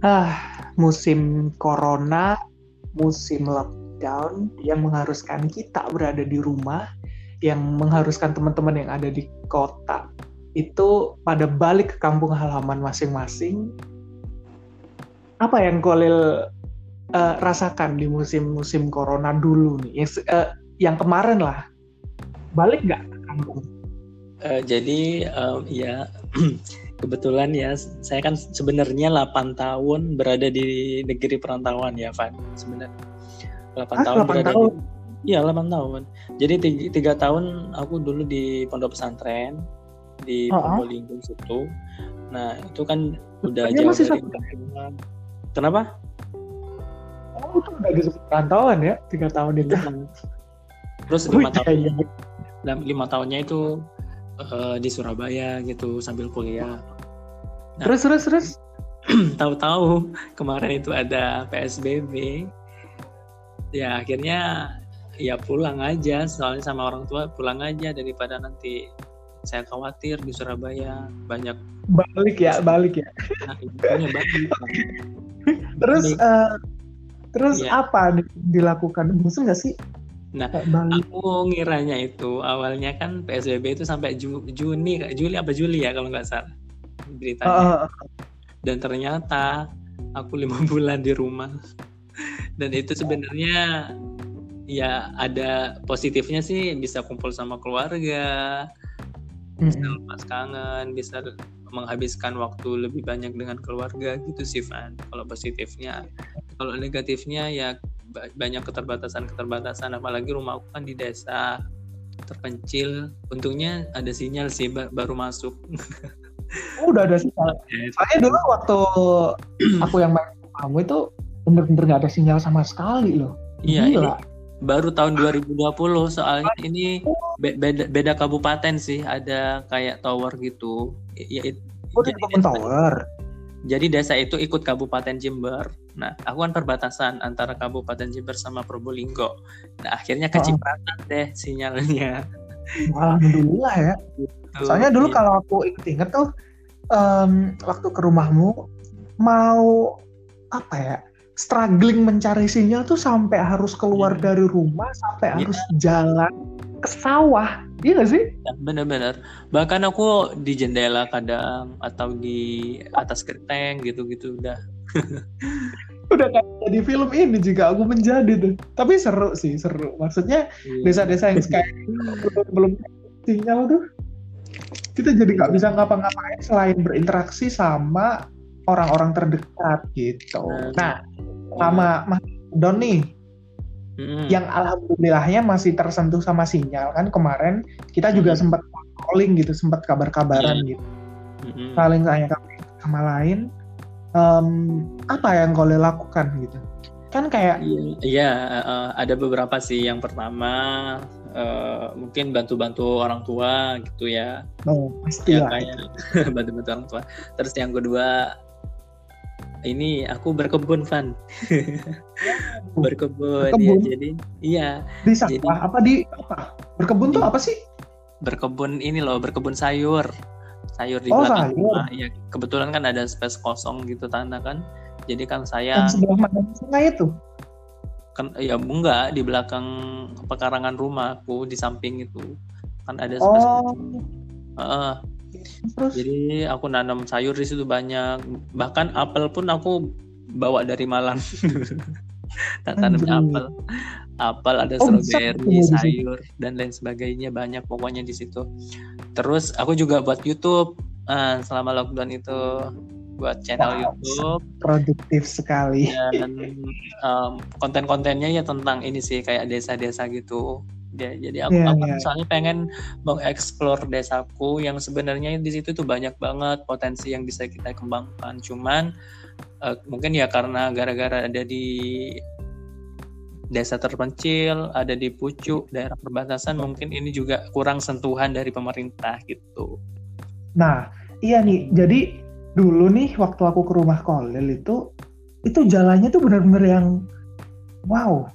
Ah, musim corona, musim lockdown yang mengharuskan kita berada di rumah, yang mengharuskan teman-teman yang ada di kota itu pada balik ke kampung halaman masing-masing. Apa yang Kolil uh, rasakan di musim-musim corona dulu nih? Yang, uh, yang kemarin lah, balik nggak ke kampung? Uh, jadi um, ya kebetulan ya saya kan sebenarnya 8 tahun berada di negeri perantauan ya Van sebenarnya 8 ah, tahun 8 berada tahun. di Iya 8 tahun. Jadi tiga, tahun aku dulu di pondok pesantren di oh, Probolinggo situ. Nah itu kan udah Hanya jauh dari perantauan. Kenapa? Oh itu udah disebut perantauan ya tiga tahun itu. Terus lima tahun. Lima tahunnya itu uh, di Surabaya gitu sambil kuliah. Nah, terus terus terus? Tahu-tahu kemarin itu ada PSBB. Ya akhirnya ya pulang aja. Soalnya sama orang tua pulang aja daripada nanti saya khawatir di Surabaya. Banyak balik ya balik ya. Nah, balik. terus uh, terus ya. apa dilakukan? Bosan nggak sih? Nah, Bali. aku ngiranya itu awalnya kan PSBB itu sampai Ju Juni, Juli apa Juli ya kalau nggak salah beritanya. Uh, Dan ternyata aku lima bulan di rumah. Dan itu sebenarnya ya ada positifnya sih bisa kumpul sama keluarga, bisa lepas kangen, bisa menghabiskan waktu lebih banyak dengan keluarga gitu sih Van. Kalau positifnya, kalau negatifnya ya banyak keterbatasan-keterbatasan apalagi rumah aku kan di desa terpencil untungnya ada sinyal sih baru masuk oh, udah ada sinyal soalnya dulu waktu aku yang main kamu itu bener-bener nggak ada sinyal sama sekali loh iya Gila. ini baru tahun 2020 soalnya ini beda, beda kabupaten sih ada kayak tower gitu ya, oh, di tower jadi desa itu ikut Kabupaten Jember. Nah, aku kan perbatasan antara Kabupaten Jember sama Probolinggo. Nah, akhirnya kecipratan oh. deh sinyalnya. Alhamdulillah ya. Soalnya dulu iya. kalau aku inget-inget tuh um, waktu ke rumahmu mau apa ya struggling mencari sinyal tuh sampai harus keluar yeah. dari rumah sampai yeah. harus jalan ke sawah Iya gak sih? Ya, bener-bener. Bahkan aku di jendela kadang atau di atas genteng gitu-gitu udah. udah kayak jadi film ini jika aku menjadi tuh. Tapi seru sih, seru. Maksudnya iya. desa-desa yang kayak belum sinyal tuh kita jadi nggak bisa ngapa-ngapain selain berinteraksi sama orang-orang terdekat gitu. Nah, sama Mas Don nih, hmm. yang alhamdulillahnya masih tersentuh sama sinyal kan kemarin kita juga sempat calling gitu sempat kabar-kabaran hmm. gitu saling tanya sama lain um, apa yang kau lakukan gitu? Kan kayak iya uh, ada beberapa sih. Yang pertama uh, mungkin bantu-bantu orang tua gitu ya. Oh pasti ya, kayak bantu-bantu orang tua. Terus yang kedua ini aku berkebun Van. Berkebun, ya. jadi iya. Bisa jadi, apa? Di apa? Berkebun tuh apa sih? Berkebun ini loh berkebun sayur sayur di oh, belakang sayur. rumah ya kebetulan kan ada space kosong gitu tanah kan jadi kan saya yang sebelah mana sungai itu kan ya enggak di belakang pekarangan rumahku di samping itu kan ada space oh. Uh, Terus? Jadi aku nanam sayur di situ banyak. Bahkan apel pun aku bawa dari Malang. tak tanam apel. Apel ada oh, strawberry, sayur dan lain sebagainya banyak pokoknya di situ. Terus aku juga buat YouTube uh, selama lockdown itu buat channel wow, YouTube. Produktif sekali. Dan um, konten-kontennya ya tentang ini sih kayak desa-desa gitu Ya, jadi aku, yeah, aku yeah. misalnya pengen mengeksplor desaku yang sebenarnya di situ tuh banyak banget potensi yang bisa kita kembangkan. Cuman uh, mungkin ya karena gara-gara ada di desa terpencil, ada di pucuk, daerah perbatasan, mungkin ini juga kurang sentuhan dari pemerintah gitu. Nah, iya nih. Jadi dulu nih waktu aku ke rumah Kolil itu itu jalannya tuh benar-benar yang wow.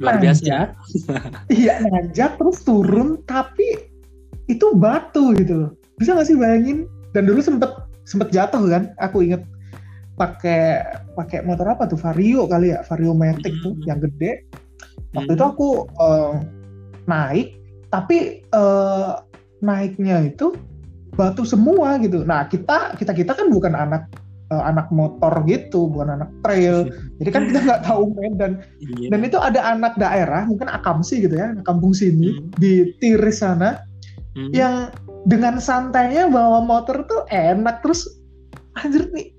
Luar biasa. Iya nanjak terus turun tapi itu batu gitu loh. Bisa gak sih bayangin? Dan dulu sempet sempet jatuh kan? Aku inget pakai pakai motor apa tuh Vario kali ya Vario Matic mm -hmm. tuh yang gede waktu mm -hmm. itu aku uh, naik tapi uh, naiknya itu batu semua gitu nah kita kita kita kan bukan anak uh, anak motor gitu bukan anak trail jadi kan kita nggak tahu medan yeah. dan itu ada anak daerah mungkin akamsi gitu ya kampung sini mm. di Tiris sana yang dengan santainya bawa motor tuh enak terus anjir nih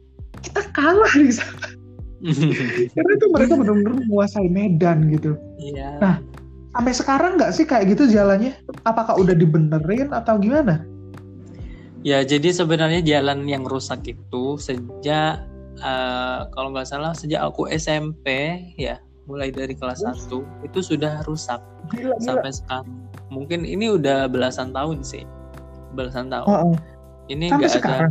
kita kalah di sana karena itu mereka benar-benar menguasai medan gitu. Iya. nah sampai sekarang nggak sih kayak gitu jalannya? Apakah udah dibenerin atau gimana? Ya jadi sebenarnya jalan yang rusak itu sejak uh, kalau nggak salah sejak aku SMP ya mulai dari kelas satu 1 itu sudah rusak gila, gila. sampai sekarang. Mungkin ini udah belasan tahun sih. Belasan tahun. Oh, oh. ini nggak ada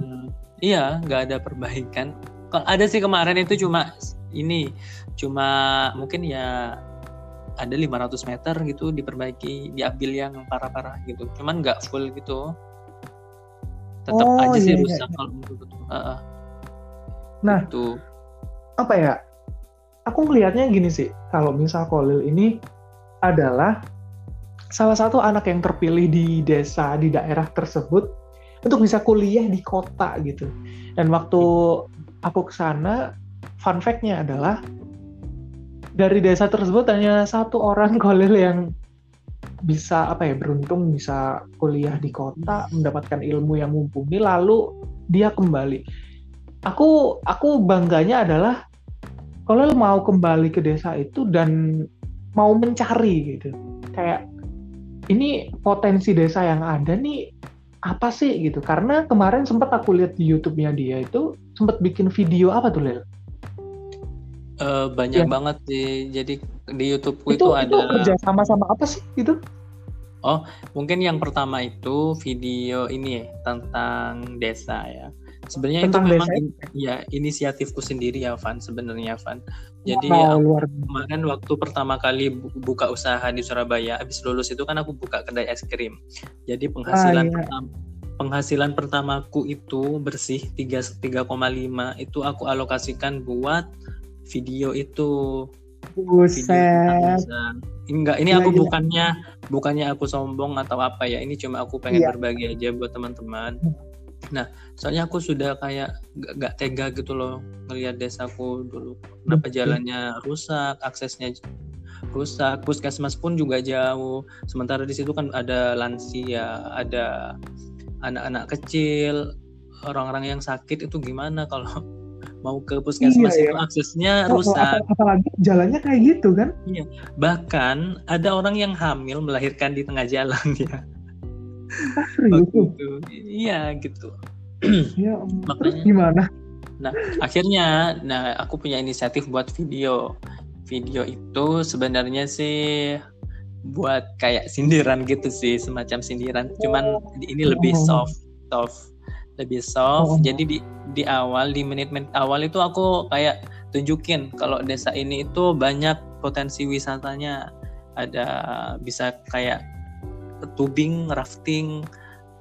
iya nggak ada perbaikan. Ada sih kemarin itu cuma ini cuma mungkin ya ada 500 meter gitu diperbaiki diambil yang parah-parah gitu. Cuman nggak full gitu. Tetap oh, aja sih iya, iya rusak iya. kalau menurut uh, uh. nah itu apa ya? Aku ngelihatnya gini sih kalau misal Kolil ini adalah salah satu anak yang terpilih di desa di daerah tersebut untuk bisa kuliah di kota gitu. Dan waktu aku ke sana, fun fact-nya adalah dari desa tersebut hanya satu orang kolil yang bisa apa ya beruntung bisa kuliah di kota mendapatkan ilmu yang mumpuni lalu dia kembali aku aku bangganya adalah kalau mau kembali ke desa itu dan mau mencari gitu kayak ini potensi desa yang ada nih apa sih gitu karena kemarin sempat aku lihat di YouTube-nya dia itu sempat bikin video apa tuh Lel? Uh, banyak ya. banget sih jadi di YouTube itu, itu ada itu kerja sama sama apa sih itu? Oh mungkin yang pertama itu video ini ya tentang desa ya sebenarnya itu memang in, ya inisiatifku sendiri ya Van sebenarnya Van jadi wow, luar. kemarin waktu pertama kali buka usaha di Surabaya habis lulus itu kan aku buka kedai es krim jadi penghasilan ah, iya. pertama penghasilan pertamaku itu bersih 3 3,5 itu aku alokasikan buat video itu Buset. Enggak, ini aku bukannya bukannya aku sombong atau apa ya. Ini cuma aku pengen iya. berbagi aja buat teman-teman. Nah, soalnya aku sudah kayak gak, gak tega gitu loh ngelihat desaku dulu. Kenapa jalannya rusak, aksesnya rusak, puskesmas pun juga jauh. Sementara di situ kan ada lansia, ada anak-anak kecil, orang-orang yang sakit itu gimana kalau mau ke puskesmas iya, itu iya. aksesnya rusak. Apalagi jalannya kayak gitu kan? Iya. Bahkan ada orang yang hamil melahirkan di tengah jalan ya. Gitu. Iya gitu. Ya, Makanya, gimana? Nah akhirnya, nah aku punya inisiatif buat video. Video itu sebenarnya sih buat kayak sindiran gitu sih, semacam sindiran. Cuman ini lebih oh. soft, soft, lebih soft. Oh. Jadi di di awal, di menit-menit awal itu aku kayak tunjukin kalau desa ini itu banyak potensi wisatanya. Ada bisa kayak tubing, rafting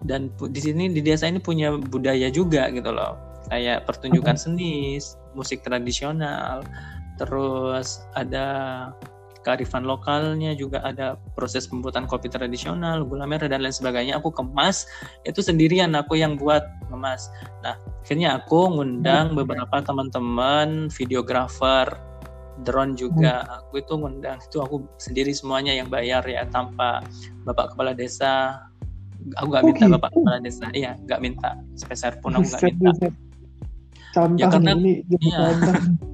dan di sini di desa ini punya budaya juga gitu loh. Kayak pertunjukan seni, musik tradisional, terus ada kearifan lokalnya juga ada proses pembuatan kopi tradisional, gula merah dan lain sebagainya. Aku kemas itu sendirian aku yang buat kemas. Nah, akhirnya aku ngundang beberapa teman-teman videografer drone juga. Hmm. aku itu ngundang itu aku sendiri semuanya yang bayar ya tanpa bapak kepala desa. Aku nggak minta bapak kepala desa. Iya nggak minta. Sepeser pun aku nggak minta. ya karena ini, iya.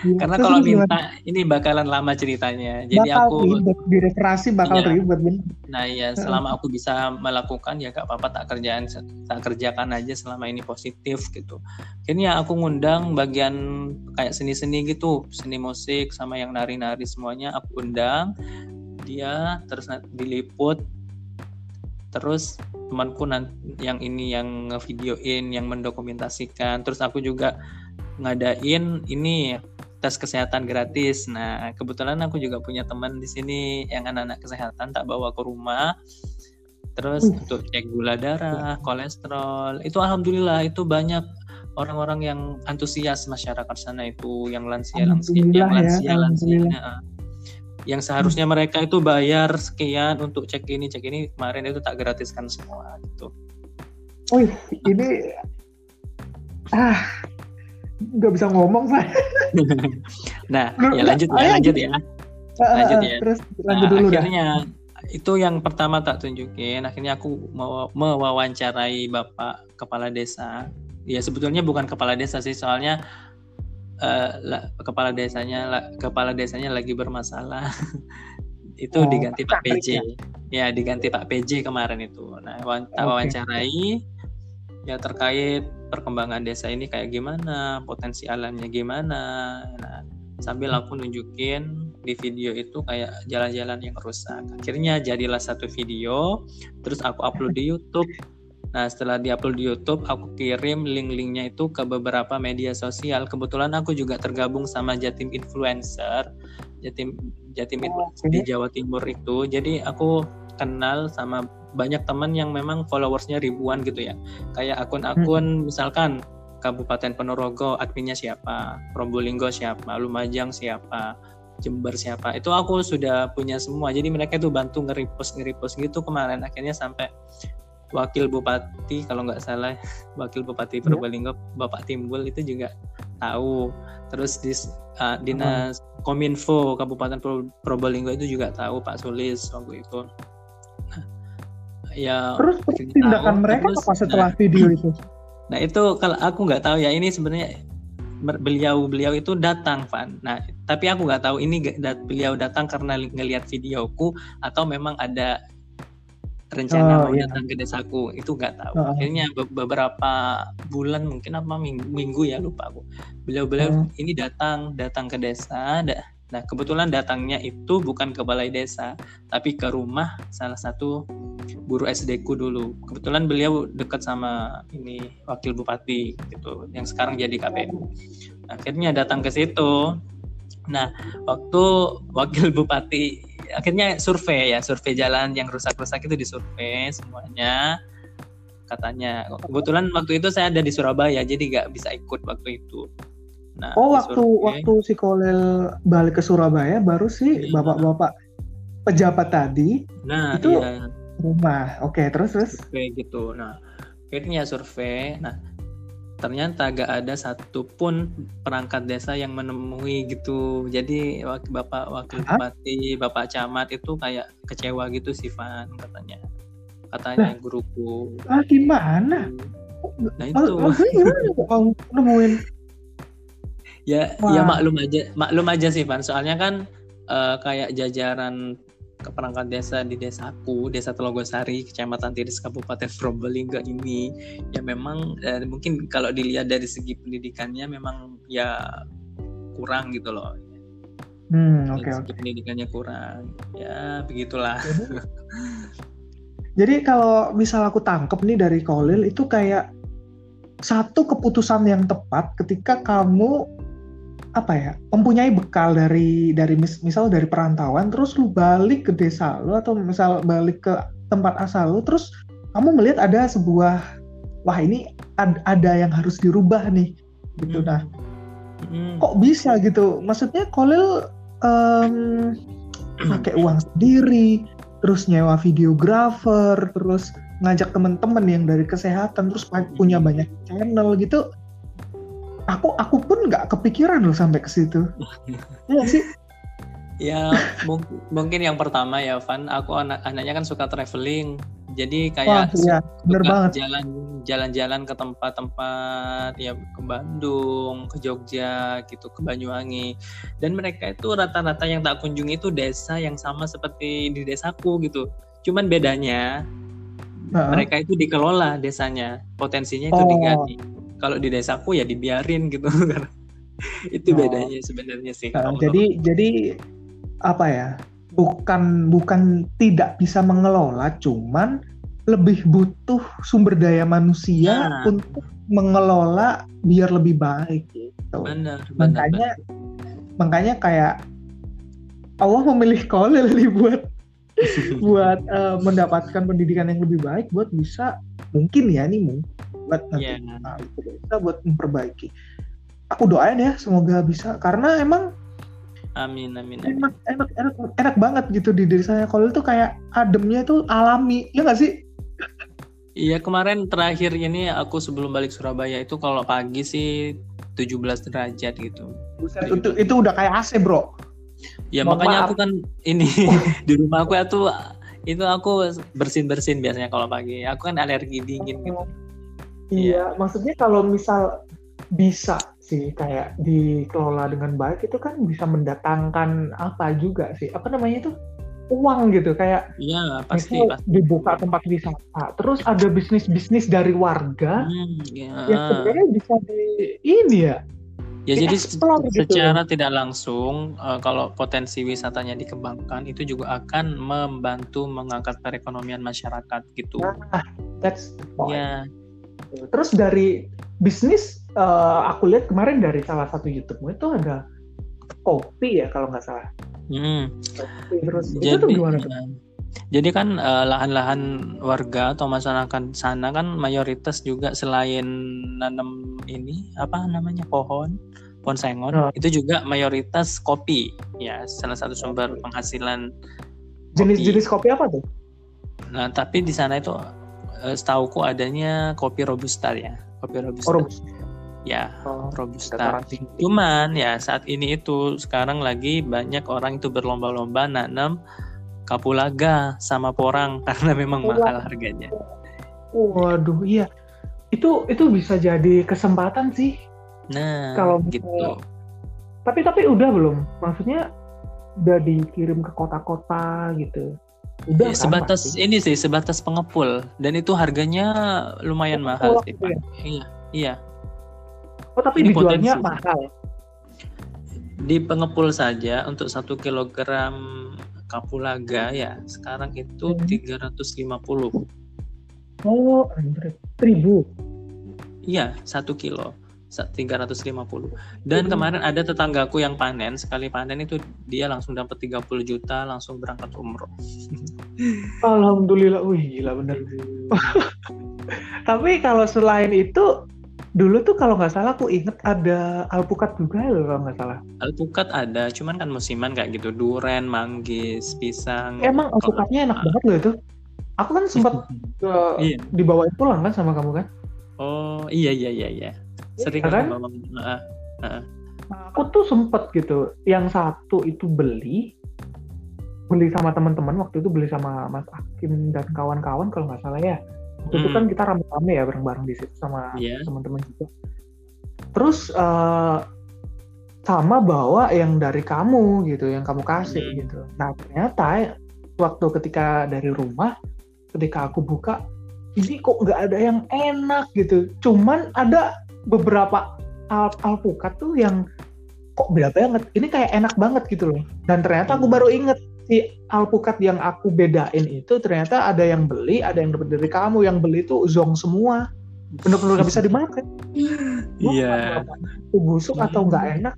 Karena kalau minta ini bakalan lama ceritanya. Jadi bakal aku ribet, birokrasi bakal iya. ribet bener. Nah ya selama aku bisa melakukan ya gak apa-apa tak kerjaan tak kerjakan aja selama ini positif gitu. Akhirnya aku ngundang bagian kayak seni-seni gitu, seni musik sama yang nari-nari semuanya aku undang dia terus diliput terus temanku yang ini yang ngevideoin yang mendokumentasikan terus aku juga ngadain ini tes kesehatan gratis. Nah, kebetulan aku juga punya teman di sini yang anak-anak kesehatan tak bawa ke rumah. Terus uh. untuk cek gula darah, kolesterol, itu alhamdulillah itu banyak orang-orang yang antusias masyarakat sana itu yang lansia lansia yang lansia ya, lansia yang seharusnya mereka itu bayar sekian untuk cek ini cek ini kemarin itu tak gratiskan semua gitu. Oh ini ah nggak bisa ngomong saya. nah ya lanjut ya lanjut ya lanjut ya. Terus lanjut nah, dulu akhirnya dah. itu yang pertama tak tunjukin akhirnya aku mau mewawancarai bapak kepala desa ya sebetulnya bukan kepala desa sih soalnya uh, la, kepala desanya la, kepala desanya lagi bermasalah itu oh, diganti Pak PJ ya. ya diganti Pak PJ kemarin itu nah okay. Ya terkait perkembangan desa ini kayak gimana potensi alamnya gimana. Nah sambil aku nunjukin di video itu kayak jalan-jalan yang rusak. Akhirnya jadilah satu video terus aku upload di YouTube. Nah, setelah diupload di YouTube, aku kirim link-linknya itu ke beberapa media sosial. Kebetulan aku juga tergabung sama Jatim Influencer, Jatim Jatim oh, di Jawa Timur itu. Jadi aku kenal sama banyak teman yang memang followersnya ribuan gitu ya. Kayak akun-akun hmm. misalkan Kabupaten Ponorogo adminnya siapa, Probolinggo siapa, Lumajang siapa, Jember siapa. Itu aku sudah punya semua. Jadi mereka tuh bantu nge-repost nge-repost gitu kemarin akhirnya sampai wakil bupati kalau nggak salah wakil bupati iya. Probolinggo Bapak Timbul itu juga tahu terus di uh, dinas hmm. kominfo Kabupaten Probolinggo itu juga tahu Pak Sulis waktu itu ya terus tindakan tahu, mereka terus, apa setelah nah, video itu? Nah itu kalau aku nggak tahu ya ini sebenarnya beliau beliau itu datang Van. Nah tapi aku nggak tahu ini beliau datang karena ngelihat videoku atau memang ada rencana oh, mau iya. datang ke desaku. Itu nggak tahu. Oh. akhirnya beberapa bulan mungkin apa minggu, minggu ya lupa aku. Beliau-beliau oh. ini datang datang ke desa nah kebetulan datangnya itu bukan ke balai desa tapi ke rumah salah satu guru SD ku dulu. Kebetulan beliau dekat sama ini wakil bupati gitu yang sekarang jadi KPU akhirnya datang ke situ. Nah waktu wakil bupati akhirnya survei ya survei jalan yang rusak-rusak itu disurvei semuanya. Katanya kebetulan waktu itu saya ada di Surabaya jadi nggak bisa ikut waktu itu nah oh waktu survei, waktu si Kolel balik ke Surabaya baru sih iya. bapak-bapak pejabat tadi nah itu iya. rumah. Oke terus terus? Survei gitu. Nah akhirnya survei. Nah ternyata gak ada satupun perangkat desa yang menemui gitu. Jadi bapak wakil bupati bapak camat itu kayak kecewa gitu sih Van katanya. Katanya nah, guruku. Ah gimana? Nah itu. Mau nemuin ya Wah. ya maklum aja maklum aja sih Van soalnya kan uh, kayak jajaran ke perangkat desa di desaku, Desa Telogosari, Kecamatan Tiris, Kabupaten Probolinggo ini, ya memang eh, mungkin kalau dilihat dari segi pendidikannya memang ya kurang gitu loh. Hmm, oke. Okay, okay. pendidikannya kurang, ya begitulah. Jadi, jadi kalau misal aku tangkep nih dari Kolil itu kayak satu keputusan yang tepat ketika kamu apa ya mempunyai bekal dari dari mis, misal dari perantauan terus lu balik ke desa lu atau misal balik ke tempat asal lu terus kamu melihat ada sebuah wah ini ad, ada yang harus dirubah nih gitu hmm. nah hmm. kok bisa gitu maksudnya Kolil um, pakai uang sendiri terus nyewa videografer terus ngajak teman-teman yang dari kesehatan terus punya banyak channel gitu aku aku pun nggak kepikiran loh sampai ke situ. Ya sih. Ya mungkin, mungkin yang pertama ya Van. Aku anak anaknya kan suka traveling. Jadi kayak Wah, iya, bener banget. jalan jalan-jalan ke tempat-tempat ya ke Bandung ke Jogja gitu ke Banyuwangi. Dan mereka itu rata-rata yang tak kunjungi itu desa yang sama seperti di desaku gitu. Cuman bedanya uh -huh. mereka itu dikelola desanya. Potensinya itu oh. diganti kalau di desaku ya dibiarin gitu itu oh. bedanya sebenarnya sih uh, jadi jadi apa ya bukan bukan tidak bisa mengelola cuman lebih butuh sumber daya manusia nah. untuk mengelola biar lebih baik gitu benar, makanya benar. makanya kayak Allah memilih kolel nih buat buat uh, mendapatkan pendidikan yang lebih baik buat bisa mungkin ya nih buat nanti yeah. nah, bisa buat memperbaiki aku doain ya semoga bisa karena emang Amin, amin, amin. Enak, enak, enak, enak banget gitu di diri saya. Kalau itu kayak ademnya itu alami, ya nggak sih? Iya kemarin terakhir ini aku sebelum balik Surabaya itu kalau pagi sih 17 derajat gitu. Buset, itu, itu udah kayak AC bro. Ya Mau makanya maaf. aku kan ini di rumah aku itu itu aku bersin bersin biasanya kalau pagi. Aku kan alergi dingin gitu. Iya, ya. maksudnya kalau misal bisa sih kayak dikelola dengan baik itu kan bisa mendatangkan apa juga sih apa namanya itu uang gitu kayak iya pasti, pasti dibuka tempat wisata terus ada bisnis bisnis dari warga hmm, ya. yang sebenarnya bisa di ini ya Ya jadi gitu. secara gitu. tidak langsung uh, kalau potensi wisatanya dikembangkan itu juga akan membantu mengangkat perekonomian masyarakat gitu. Nah, that's the point. Ya. Terus dari bisnis uh, aku lihat kemarin dari salah satu YouTube itu ada kopi ya kalau nggak salah. Hmm. Kopi, terus jadi, itu tuh gimana tuh? Jadi kan uh, lahan-lahan warga atau masyarakat sana kan mayoritas juga selain nanam ini apa namanya pohon, pohon sengon, oh. itu juga mayoritas kopi ya salah satu sumber penghasilan. Jenis-jenis kopi. kopi apa tuh? Nah tapi di sana itu uh, setauku adanya kopi robusta ya kopi robusta. Oh, robusta. Ya, oh, robusta. Cuman ya saat ini itu sekarang lagi banyak orang itu berlomba-lomba nanam kapulaga sama porang karena memang mahal harganya. Waduh, iya. Itu itu bisa jadi kesempatan sih. Nah, kalau gitu. Tapi tapi udah belum? Maksudnya udah dikirim ke kota-kota gitu. Udah ya, kan, sebatas pasti. ini sih sebatas pengepul dan itu harganya lumayan mahal sih Pak. Ya? Iya, iya. Oh tapi ini dijualnya potensi. mahal. Di pengepul saja untuk satu kilogram kapulaga ya sekarang itu hmm. tiga ratus lima puluh. Oh, ribu. Iya, satu kilo. 350 dan hmm. kemarin ada tetanggaku yang panen sekali panen itu dia langsung dapat 30 juta langsung berangkat umroh. Alhamdulillah. Wih gila bener. Tapi kalau selain itu dulu tuh kalau nggak salah aku inget ada alpukat juga loh kalau nggak salah. Alpukat ada cuman kan musiman kayak gitu duren manggis pisang. Emang alpukatnya enak banget loh itu. Aku kan sempat uh, iya. dibawain pulang kan sama kamu kan? Oh iya iya iya iya sering ya kan? Uh, uh. aku tuh sempet gitu yang satu itu beli beli sama teman-teman waktu itu beli sama Mas Akim dan kawan-kawan kalau nggak salah ya waktu hmm. itu kan kita rame-rame ya bareng-bareng di situ sama yeah. teman-teman juga terus uh, sama bawa yang dari kamu gitu yang kamu kasih hmm. gitu nah ternyata waktu ketika dari rumah ketika aku buka ini kok nggak ada yang enak gitu cuman ada beberapa al alpukat tuh yang kok beda banget. Ini kayak enak banget gitu loh. Dan ternyata aku baru inget si alpukat yang aku bedain itu ternyata ada yang beli ada yang dapat dari kamu. Yang beli tuh zong semua. Bener-bener gak bisa dimakan. Iya. yeah. busuk atau nggak enak.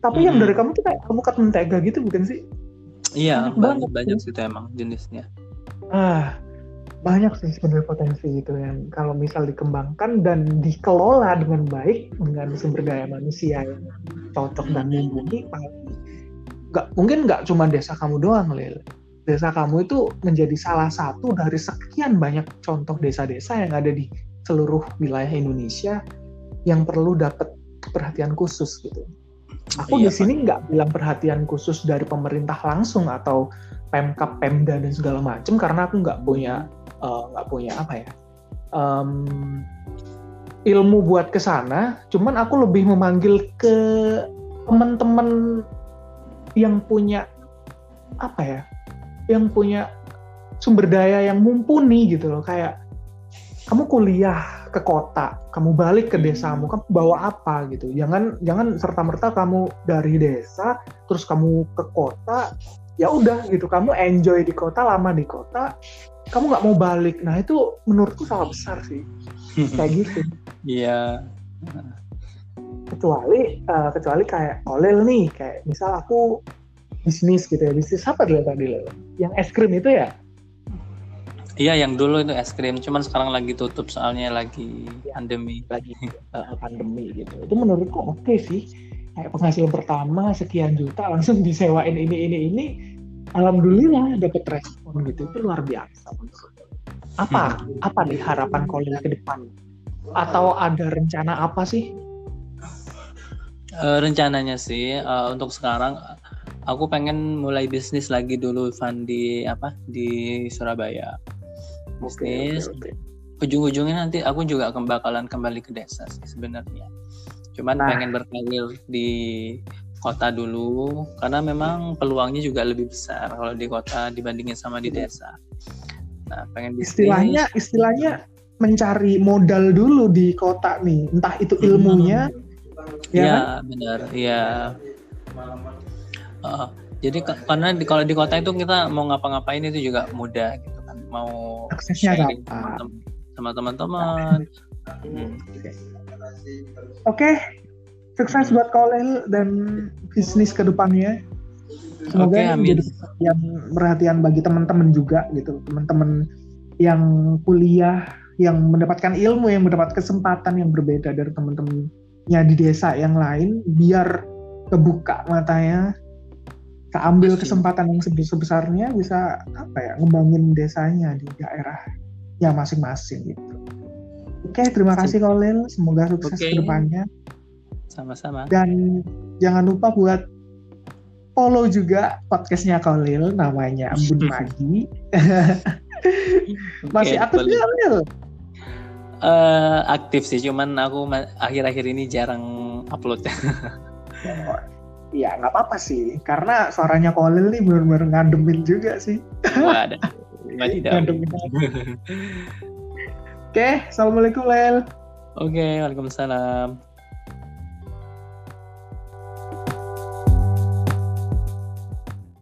Tapi hmm. yang dari kamu tuh kayak alpukat mentega gitu bukan sih? Iya banyak banyak sih emang jenisnya. Ah banyak sih sebenarnya potensi gitu yang kalau misal dikembangkan dan dikelola dengan baik dengan sumber daya manusia yang cocok dan mumpuni nggak mungkin nggak cuma desa kamu doang Lil. Desa kamu itu menjadi salah satu dari sekian banyak contoh desa-desa yang ada di seluruh wilayah Indonesia yang perlu dapat perhatian khusus gitu. Aku iya, di sini nggak bilang perhatian khusus dari pemerintah langsung atau pemkap pemda dan segala macam karena aku nggak punya nggak uh, punya apa ya um, ilmu buat ke sana cuman aku lebih memanggil ke teman-teman yang punya apa ya yang punya sumber daya yang mumpuni gitu loh kayak kamu kuliah ke kota, kamu balik ke desamu, kamu bawa apa gitu. Jangan jangan serta merta kamu dari desa terus kamu ke kota, ya udah gitu. Kamu enjoy di kota, lama di kota, kamu nggak mau balik. Nah itu menurutku salah besar sih. Kayak gitu. Iya. Kecuali uh, kecuali kayak Olel nih kayak misal aku bisnis gitu ya. Bisnis apa dulu tadi lo yang es krim itu ya? Iya, yang dulu itu es krim, cuman sekarang lagi tutup soalnya lagi ya, pandemi. Lagi uh, pandemi gitu. Itu menurutku oke okay sih. Kayak penghasilan pertama sekian juta langsung disewain ini ini ini. Alhamdulillah dapat respon gitu. Itu luar biasa. Apa hmm. apa nih harapan Kolil ke depan? Atau ada rencana apa sih? Uh, rencananya sih uh, untuk sekarang aku pengen mulai bisnis lagi dulu Van di apa di Surabaya bisnis okay, okay, okay. ujung-ujungnya nanti aku juga akan bakalan kembali ke desa sih sebenarnya cuman nah. pengen berkarir di kota dulu karena memang peluangnya juga lebih besar kalau di kota dibandingin sama di desa nah pengen bisnis istilahnya istilahnya mencari modal dulu di kota nih entah itu ilmunya hmm. ya, ya kan? benar ya uh, jadi karena di, kalau di kota itu kita mau ngapa-ngapain itu juga mudah gitu mau aksesnya sharing sama teman-teman. Hmm. Oke, okay. Sukses buat Kolel dan bisnis ke depannya. Semoga okay, menjadi yang perhatian bagi teman-teman juga gitu, teman-teman yang kuliah, yang mendapatkan ilmu, yang mendapat kesempatan yang berbeda dari teman-temannya di desa yang lain, biar kebuka matanya keambil kesempatan yang sebesar-besarnya bisa apa ya ngembangin desanya di daerah yang masing-masing gitu. Oke, terima kasih Kolil. Semoga sukses okay. ke depannya. Sama-sama. Dan jangan lupa buat follow juga podcastnya Kolil, namanya Embun Magi. Masih okay, aktif nggak Kolil? Uh, aktif sih, cuman aku akhir-akhir ini jarang upload. Ya nggak apa-apa sih karena suaranya Kolil nih benar-benar ngademin juga sih ada ngademin oke assalamualaikum Lel oke waalaikumsalam